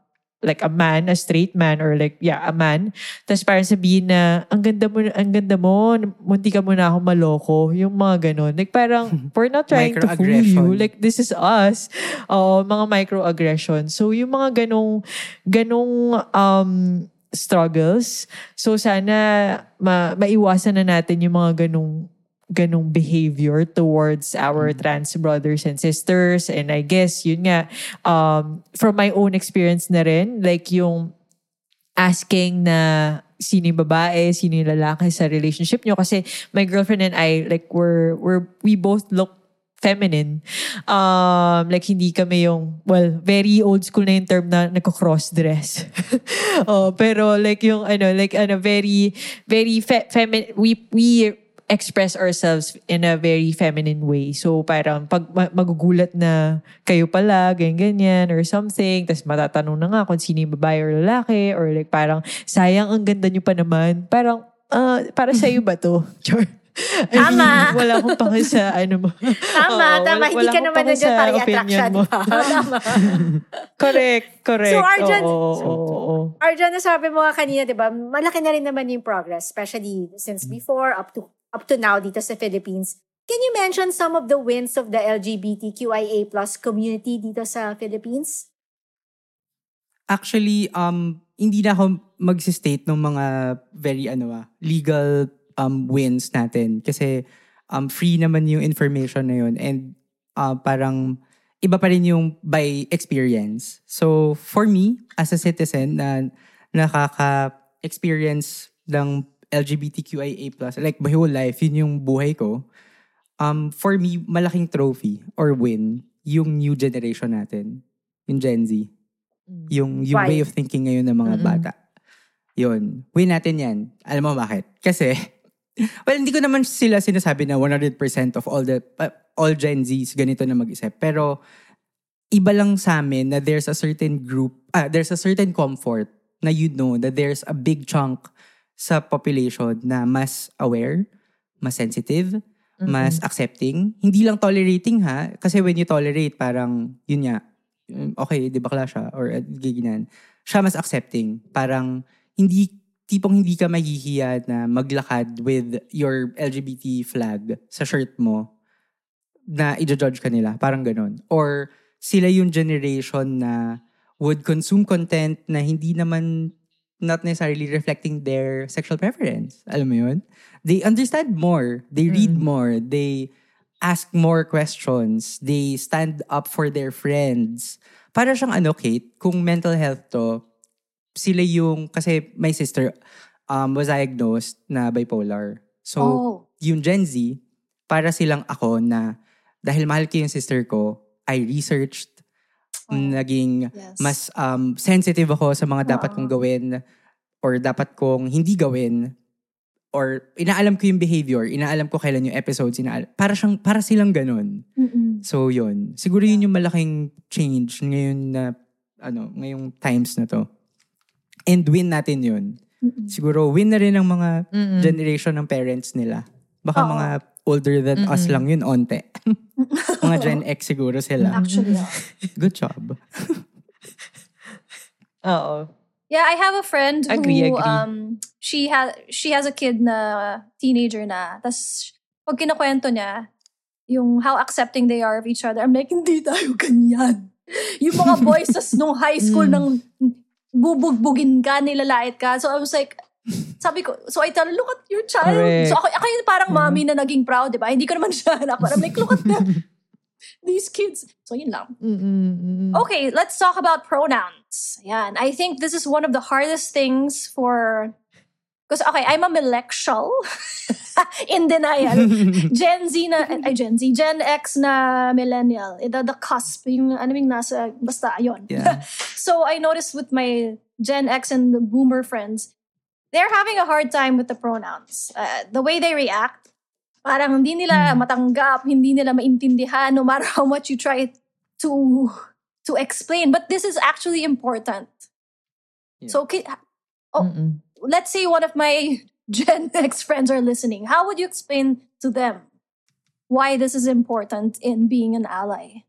like a man, a straight man or like yeah, a man. Tapos parang sabihin na ang ganda mo, ang ganda mo, munti ka mo na ako maloko, yung mga ganun. Like parang we're not trying to fool you. Like this is us. Oo, mga microaggression. So yung mga ganong ganong um struggles. So sana ma maiwasan na natin yung mga ganong ganong behavior towards our trans brothers and sisters. And I guess, yun nga, um, from my own experience na rin, like yung asking na sino yung babae, sino yung lalaki sa relationship nyo. Kasi my girlfriend and I, like, we're, we're, we both look feminine. Um, like, hindi kami yung, well, very old school na yung term na nagko-cross-dress. oh, pero like yung, ano, like, ano, very, very fe- feminine, we, we express ourselves in a very feminine way. So parang pag ma- magugulat na kayo pala, ganyan-ganyan or something, tapos matatanong na nga kung sino yung babae or lalaki or like parang sayang ang ganda nyo pa naman. Parang, ah, para sa'yo ba to? I mean, Tama. wala akong pake sa ano mo. Tama, Oo, tama. wala- Hindi wala ka naman nandiyan para opinion i-attract siya, mo. Tama. correct, correct. So, Arjan- Oo, oo, oo, oo. Arjan, nasabi mo nga kanina, di ba, malaki na rin naman yung progress, especially since before, up to up to now dito sa Philippines. Can you mention some of the wins of the LGBTQIA plus community dito sa Philippines? Actually, um, hindi na ako mag-state ng mga very ano ah, legal um, wins natin. Kasi um, free naman yung information na yun. And uh, parang iba pa rin yung by experience. So, for me, as a citizen na nakaka-experience ng LGBTQIA+, like my whole life, yun yung buhay ko. Um, for me, malaking trophy or win yung new generation natin. Yung Gen Z. Yung, yung Why? way of thinking ngayon ng mga Mm-mm. bata. Yun. Win natin yan. Alam mo bakit? Kasi, well, hindi ko naman sila sinasabi na 100% of all the, uh, all Gen Zs ganito na mag-isip. Pero, iba lang sa amin na there's a certain group, ah, there's a certain comfort na you know that there's a big chunk sa population na mas aware, mas sensitive, mas accepting. Hindi lang tolerating ha. Kasi when you tolerate, parang, yun nga, okay, di bakla siya, or uh, giginan. Siya mas accepting. Parang, hindi, tipong hindi ka mahihiya na maglakad with your LGBT flag sa shirt mo na i-judge ka nila. Parang ganun. Or, sila yung generation na would consume content na hindi naman not necessarily reflecting their sexual preference. Alam mo yun? They understand more. They read more. They ask more questions. They stand up for their friends. Para siyang ano, Kate, kung mental health to, sila yung, kasi my sister um, was diagnosed na bipolar. So, Oh. yung Gen Z, para silang ako na dahil mahal ko yung sister ko, I researched, naging Yes. mas um, sensitive ako sa mga dapat Oo. kong gawin or dapat kong hindi gawin or inaalam ko yung behavior, inaalam ko kailan yung episodes, inaalam, para siyang para silang ganun. Mm-mm. So yun, siguro yun yung malaking change ngayon na ano, ngayong times na to. And win natin yun. Mm-mm. Siguro win na rin ng mga Mm-mm. generation ng parents nila. Baka Oo. mga older than us Mm-mm. lang yun, onte. mga Gen X siguro sila. Actually, yeah. Good job. Oo. Yeah, I have a friend who Agree, agree. um she has she has a kid na teenager na. Tas pag kinakwento niya yung how accepting they are of each other, I'm like, hindi tayo ganyan. Yung mga boys sa nung high school Mm. nang bubugbugin ka, nilalait ka. So I was like, sabi ko, so I tell her, look at your child. Correct. So ako, ako yung parang mommy na naging proud, di ba? Hindi ko naman siya anak. Parang like, look at them. These kids. So yun lang. Mm-mm, mm-mm. Okay, let's talk about pronouns. Yeah, I think this is one of the hardest things for because okay, I'm a millennial in denial. Gen Z na ay Gen Z, Gen X na millennial. Eh, The, the cusp, yung ano yung nasa basta yon. Yeah. so I noticed with my Gen X and the boomer friends, they're having a hard time with the pronouns. Uh, the way they react, parang hindi nila matanggap, hindi nila maintindihan no matter how much you try to to explain. But this is actually important. Yeah. So, ki- oh, Mm-mm. let's say one of my Gen X friends are listening. How would you explain to them why this is important in being an ally?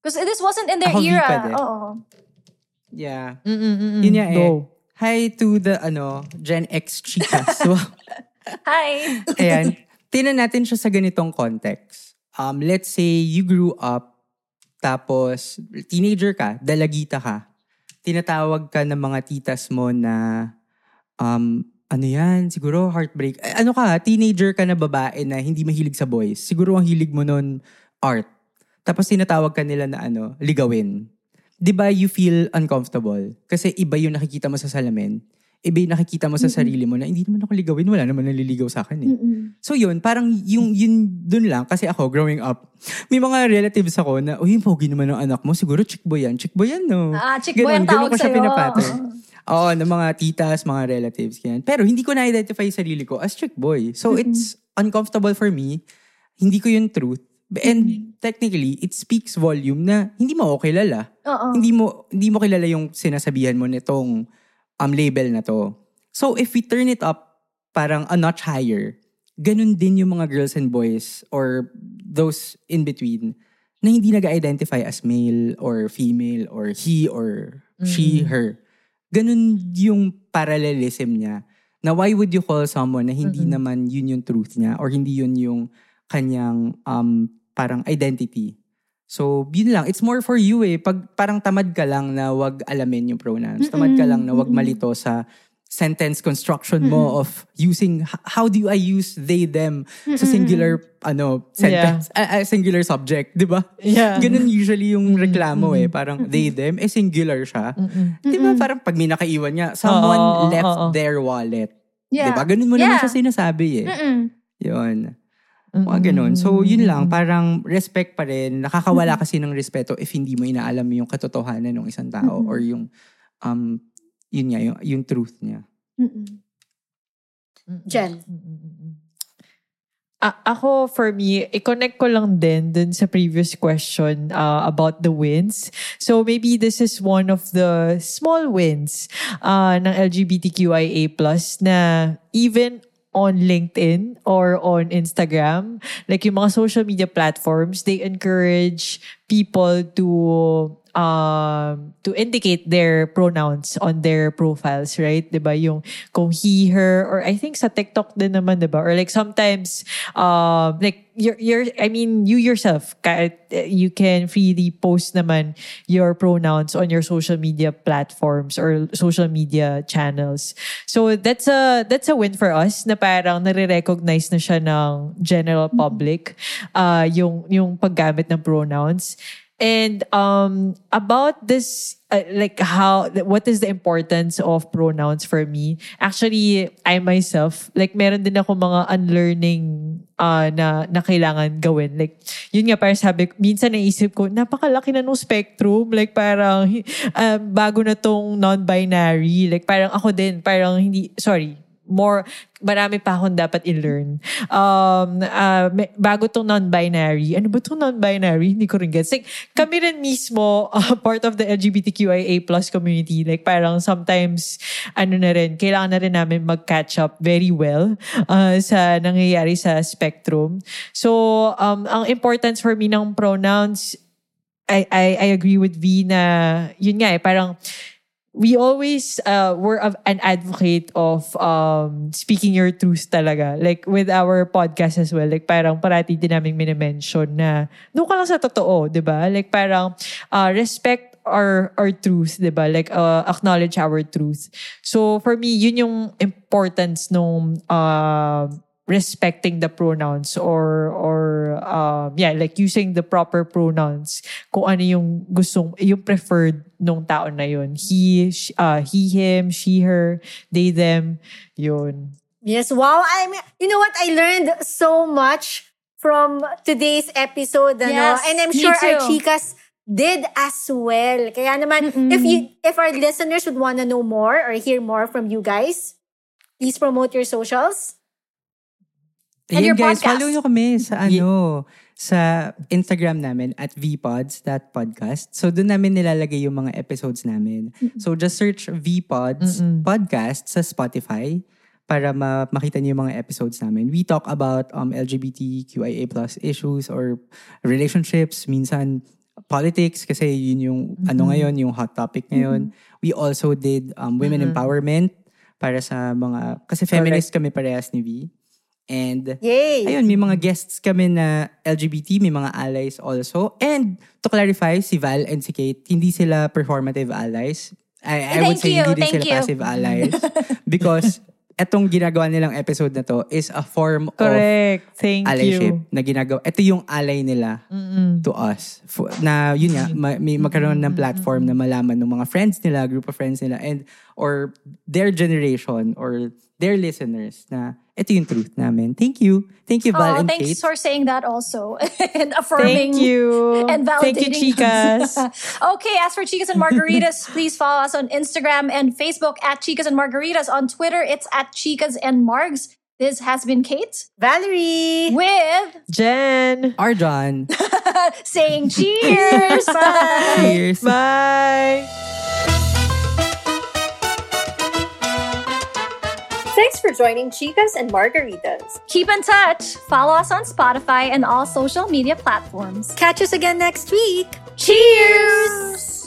Because this wasn't in their Ako, era. pwede. Oo. Yeah. Mm-mm-mm. Yun nga eh. Go. Hi to the, ano, Gen X chicas. So, Hi. ayan. Tinan natin siya sa ganitong context. Um, let's say you grew up, tapos teenager ka, dalagita ka, tinatawag ka ng mga titas mo na, um, ano yan, siguro heartbreak. Eh, Ano ka, teenager ka na babae na hindi mahilig sa boys. Siguro ang hilig mo nun, art. Tapos tinatawag ka nila na ano, ligawin. Di ba you feel uncomfortable? Kasi iba yung nakikita mo sa salamin. Iba yung nakikita mo sa sarili mo na hindi naman ako ligawin, wala naman naliligaw sa akin eh. Mm-mm. So yun, parang yung yun dun lang kasi ako growing up, may mga relatives ako na, uy, yung pogi naman ng anak mo, siguro chick boy yan. Chick boy yan, no? Ah, chick boy ang tawag ko siya pinapattern. Oo, ng mga titas, mga relatives. Ganyan. Pero hindi ko na-identify sarili ko as chick boy. So it's uncomfortable for me. Hindi ko yung truth. And technically, it speaks volume na hindi mo ako kilala. Oo. Hindi mo hindi mo kilala yung sinasabihan mo nitong um, label na to. So if we turn it up parang a notch higher, ganun din yung mga girls and boys or those in between na hindi nag-identify as male or female or he or she, her. Ganun yung parallelism niya. Na why would you call someone na hindi naman yun yung truth niya or hindi yun yung kanyang um, parang identity. So, yun lang. It's more for you eh. Pag parang tamad ka lang na wag alamin yung pronouns. Tamad ka lang na wag malito sa sentence construction mo of using, how do I use they, them sa singular, ano, sentence, a- a singular subject, di ba? Yeah. Ganun usually yung reklamo eh. Parang they, them, eh singular siya. Di ba? Parang pag may nakaiwan niya, someone Oo, left oo. their wallet. Yeah. Di ba? Ganun mo naman Yeah. siya sinasabi eh. Mm-mm. Yun. Mga ganun. So, yun lang. Parang respect pa rin. Nakakawala kasi ng respeto if hindi mo inaalam yung katotohanan ng isang tao or yung, um, yun nga, yung, yung truth niya. Mm-mm. Jen. A- ako, for me, i-connect ko lang din dun sa previous question uh, about the wins. So maybe this is one of the small wins uh, ng LGBTQIA+, na even on LinkedIn or on Instagram, like yung mga social media platforms, they encourage people to um to indicate their pronouns on their profiles, right? 'Di ba? Yung kung he, her or I think sa TikTok din naman, 'di ba? Or like sometimes um like you're, you're I mean you yourself you can freely post naman your pronouns on your social media platforms or social media channels. So that's a that's a win for us na parang nare-recognize na siya ng general public uh yung yung paggamit ng pronouns. And um about this uh, like how what is the importance of pronouns for me? Actually, I myself like meron din ako mga unlearning uh, na na kailangan gawin. Like yun nga parang sabi minsan naisip ko napakalaki na nung spectrum like parang uh, bago na tong non-binary. Like parang ako din parang hindi sorry more marami pa akong dapat i-learn. Um, uh, may- bago tong non-binary. Ano ba tong non-binary? Hindi ko rin gets. Like, kami rin mismo, uh, part of the LGBTQIA plus community. Like, parang sometimes, ano na rin, kailangan na rin namin mag-catch up very well uh, sa nangyayari sa spectrum. So, um, ang importance for me ng pronouns, I, I, I agree with V na, yun nga eh, parang, we always uh, were of an advocate of um, speaking your truth talaga. Like with our podcast as well. Like parang parati din namin minimension na doon ka lang sa totoo, di ba? Like parang uh, respect our our truth, di ba? Like uh, acknowledge our truth. So for me, yun yung importance nung uh, respecting the pronouns or or um yeah like using the proper pronouns kung ano yung gustong yung preferred nung tao na yun he sh- uh, he him she her they them yun Yes, wow. I'm, you know what? I learned so much from today's episode. Ano? Yes, and I'm sure our chicas did as well. Kaya naman, if you if our listeners would want to know more or hear more from you guys, please promote your socials. And Ayun your guys, podcast. follow nyo kami sa ano, sa Instagram namin at vpods.podcast. So doon namin nilalagay yung mga episodes namin. So just search vpods podcast sa Spotify para ma- makita niyo yung mga episodes namin. We talk about um, LGBTQIA plus issues or relationships, minsan politics kasi yun yung ano ngayon, yung hot topic ngayon. We also did um, women empowerment para sa mga kasi feminist kami parehas ni V. And Yay! ayun, may mga guests kami na LGBT, may mga allies also. And to clarify, si Val and si Kate, hindi sila performative allies. I, I would say you, hindi din sila you. passive allies. because etong ginagawa nilang episode na to is a form of Correct. Thank allyship you. na ginagawa. Ito yung ally nila to us. Na yun nga, ma- may magkaroon ng platform na malaman ng mga friends nila, group of friends nila, and or their generation or their listeners na ito yung truth namin. Thank you. Thank you, Val Oh, and thanks Kate. for saying that also and affirming. Thank you. And Thank you, validating chicas. okay, as for Chicas and Margaritas, please follow us on Instagram and Facebook at Chicas and Margaritas. On Twitter, it's at Chicas and Margs. This has been Kate Valerie! with Jen. Arjon. saying cheers. Bye. Cheers. Bye. Thanks for joining Chicas and Margaritas. Keep in touch. Follow us on Spotify and all social media platforms. Catch us again next week. Cheers.